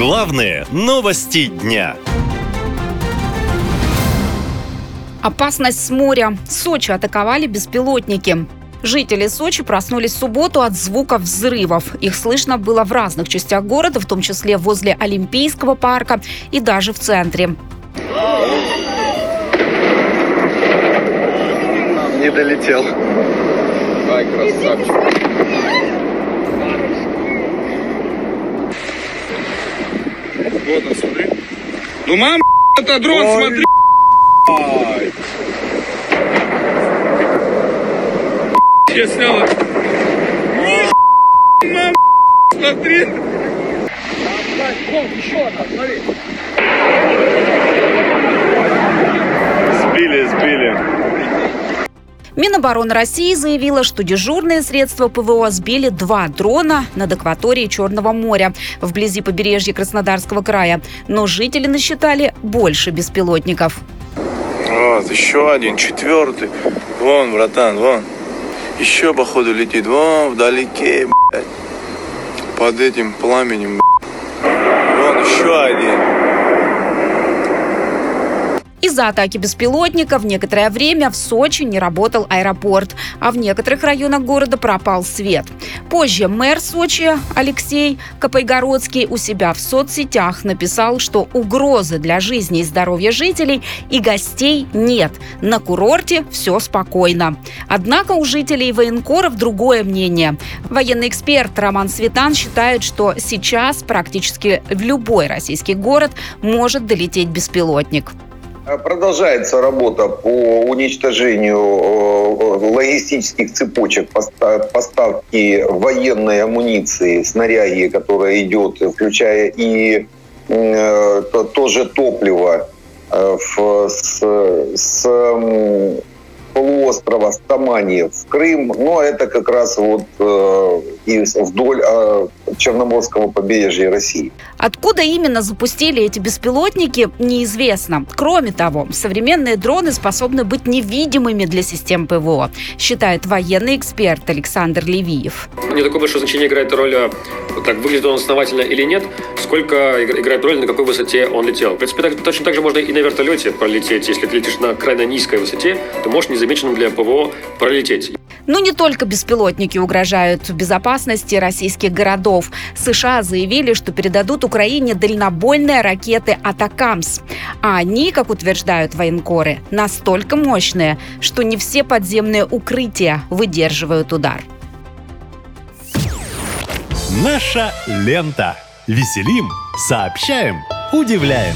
Главные новости дня. Опасность с моря. Сочи атаковали беспилотники. Жители Сочи проснулись в субботу от звуков взрывов. Их слышно было в разных частях города, в том числе возле Олимпийского парка и даже в центре. Не долетел. Ай, красавчик. Вот он, смотри. Ну, мам, это дрон, Ой, смотри. Ай. Я снял. Мам, смотри. Сбили, сбили. Минобороны России заявила, что дежурные средства ПВО сбили два дрона над акваторией Черного моря вблизи побережья Краснодарского края. Но жители насчитали больше беспилотников. Вот, еще один, четвертый. Вон, братан, вон. Еще, походу, летит. Вон, вдалеке, блядь. Под этим пламенем, блядь. Вон, еще один. Из-за атаки беспилотников некоторое время в Сочи не работал аэропорт, а в некоторых районах города пропал свет. Позже мэр Сочи Алексей Копайгородский у себя в соцсетях написал, что угрозы для жизни и здоровья жителей и гостей нет. На курорте все спокойно. Однако у жителей военкоров другое мнение. Военный эксперт Роман Светан считает, что сейчас практически в любой российский город может долететь беспилотник. Продолжается работа по уничтожению э, логистических цепочек поста- поставки военной амуниции, снаряги, которая идет, включая и э, то, тоже топливо э, в- с, с, полуострова Стамани в Крым. Но это как раз вот э, и вдоль э, Черноморского побережья России. Откуда именно запустили эти беспилотники, неизвестно. Кроме того, современные дроны способны быть невидимыми для систем ПВО, считает военный эксперт Александр Левиев. Не такое большое значение играет роль, а, так выглядит он основательно или нет, сколько иг- играет роль, на какой высоте он летел. В принципе, так- точно так же можно и на вертолете пролететь. Если ты летишь на крайне низкой высоте, то можешь незамеченным для ПВО пролететь. Но не только беспилотники угрожают безопасности российских городов. США заявили, что передадут Украине дальнобойные ракеты «Атакамс». А они, как утверждают военкоры, настолько мощные, что не все подземные укрытия выдерживают удар. Наша лента. Веселим, сообщаем, удивляем.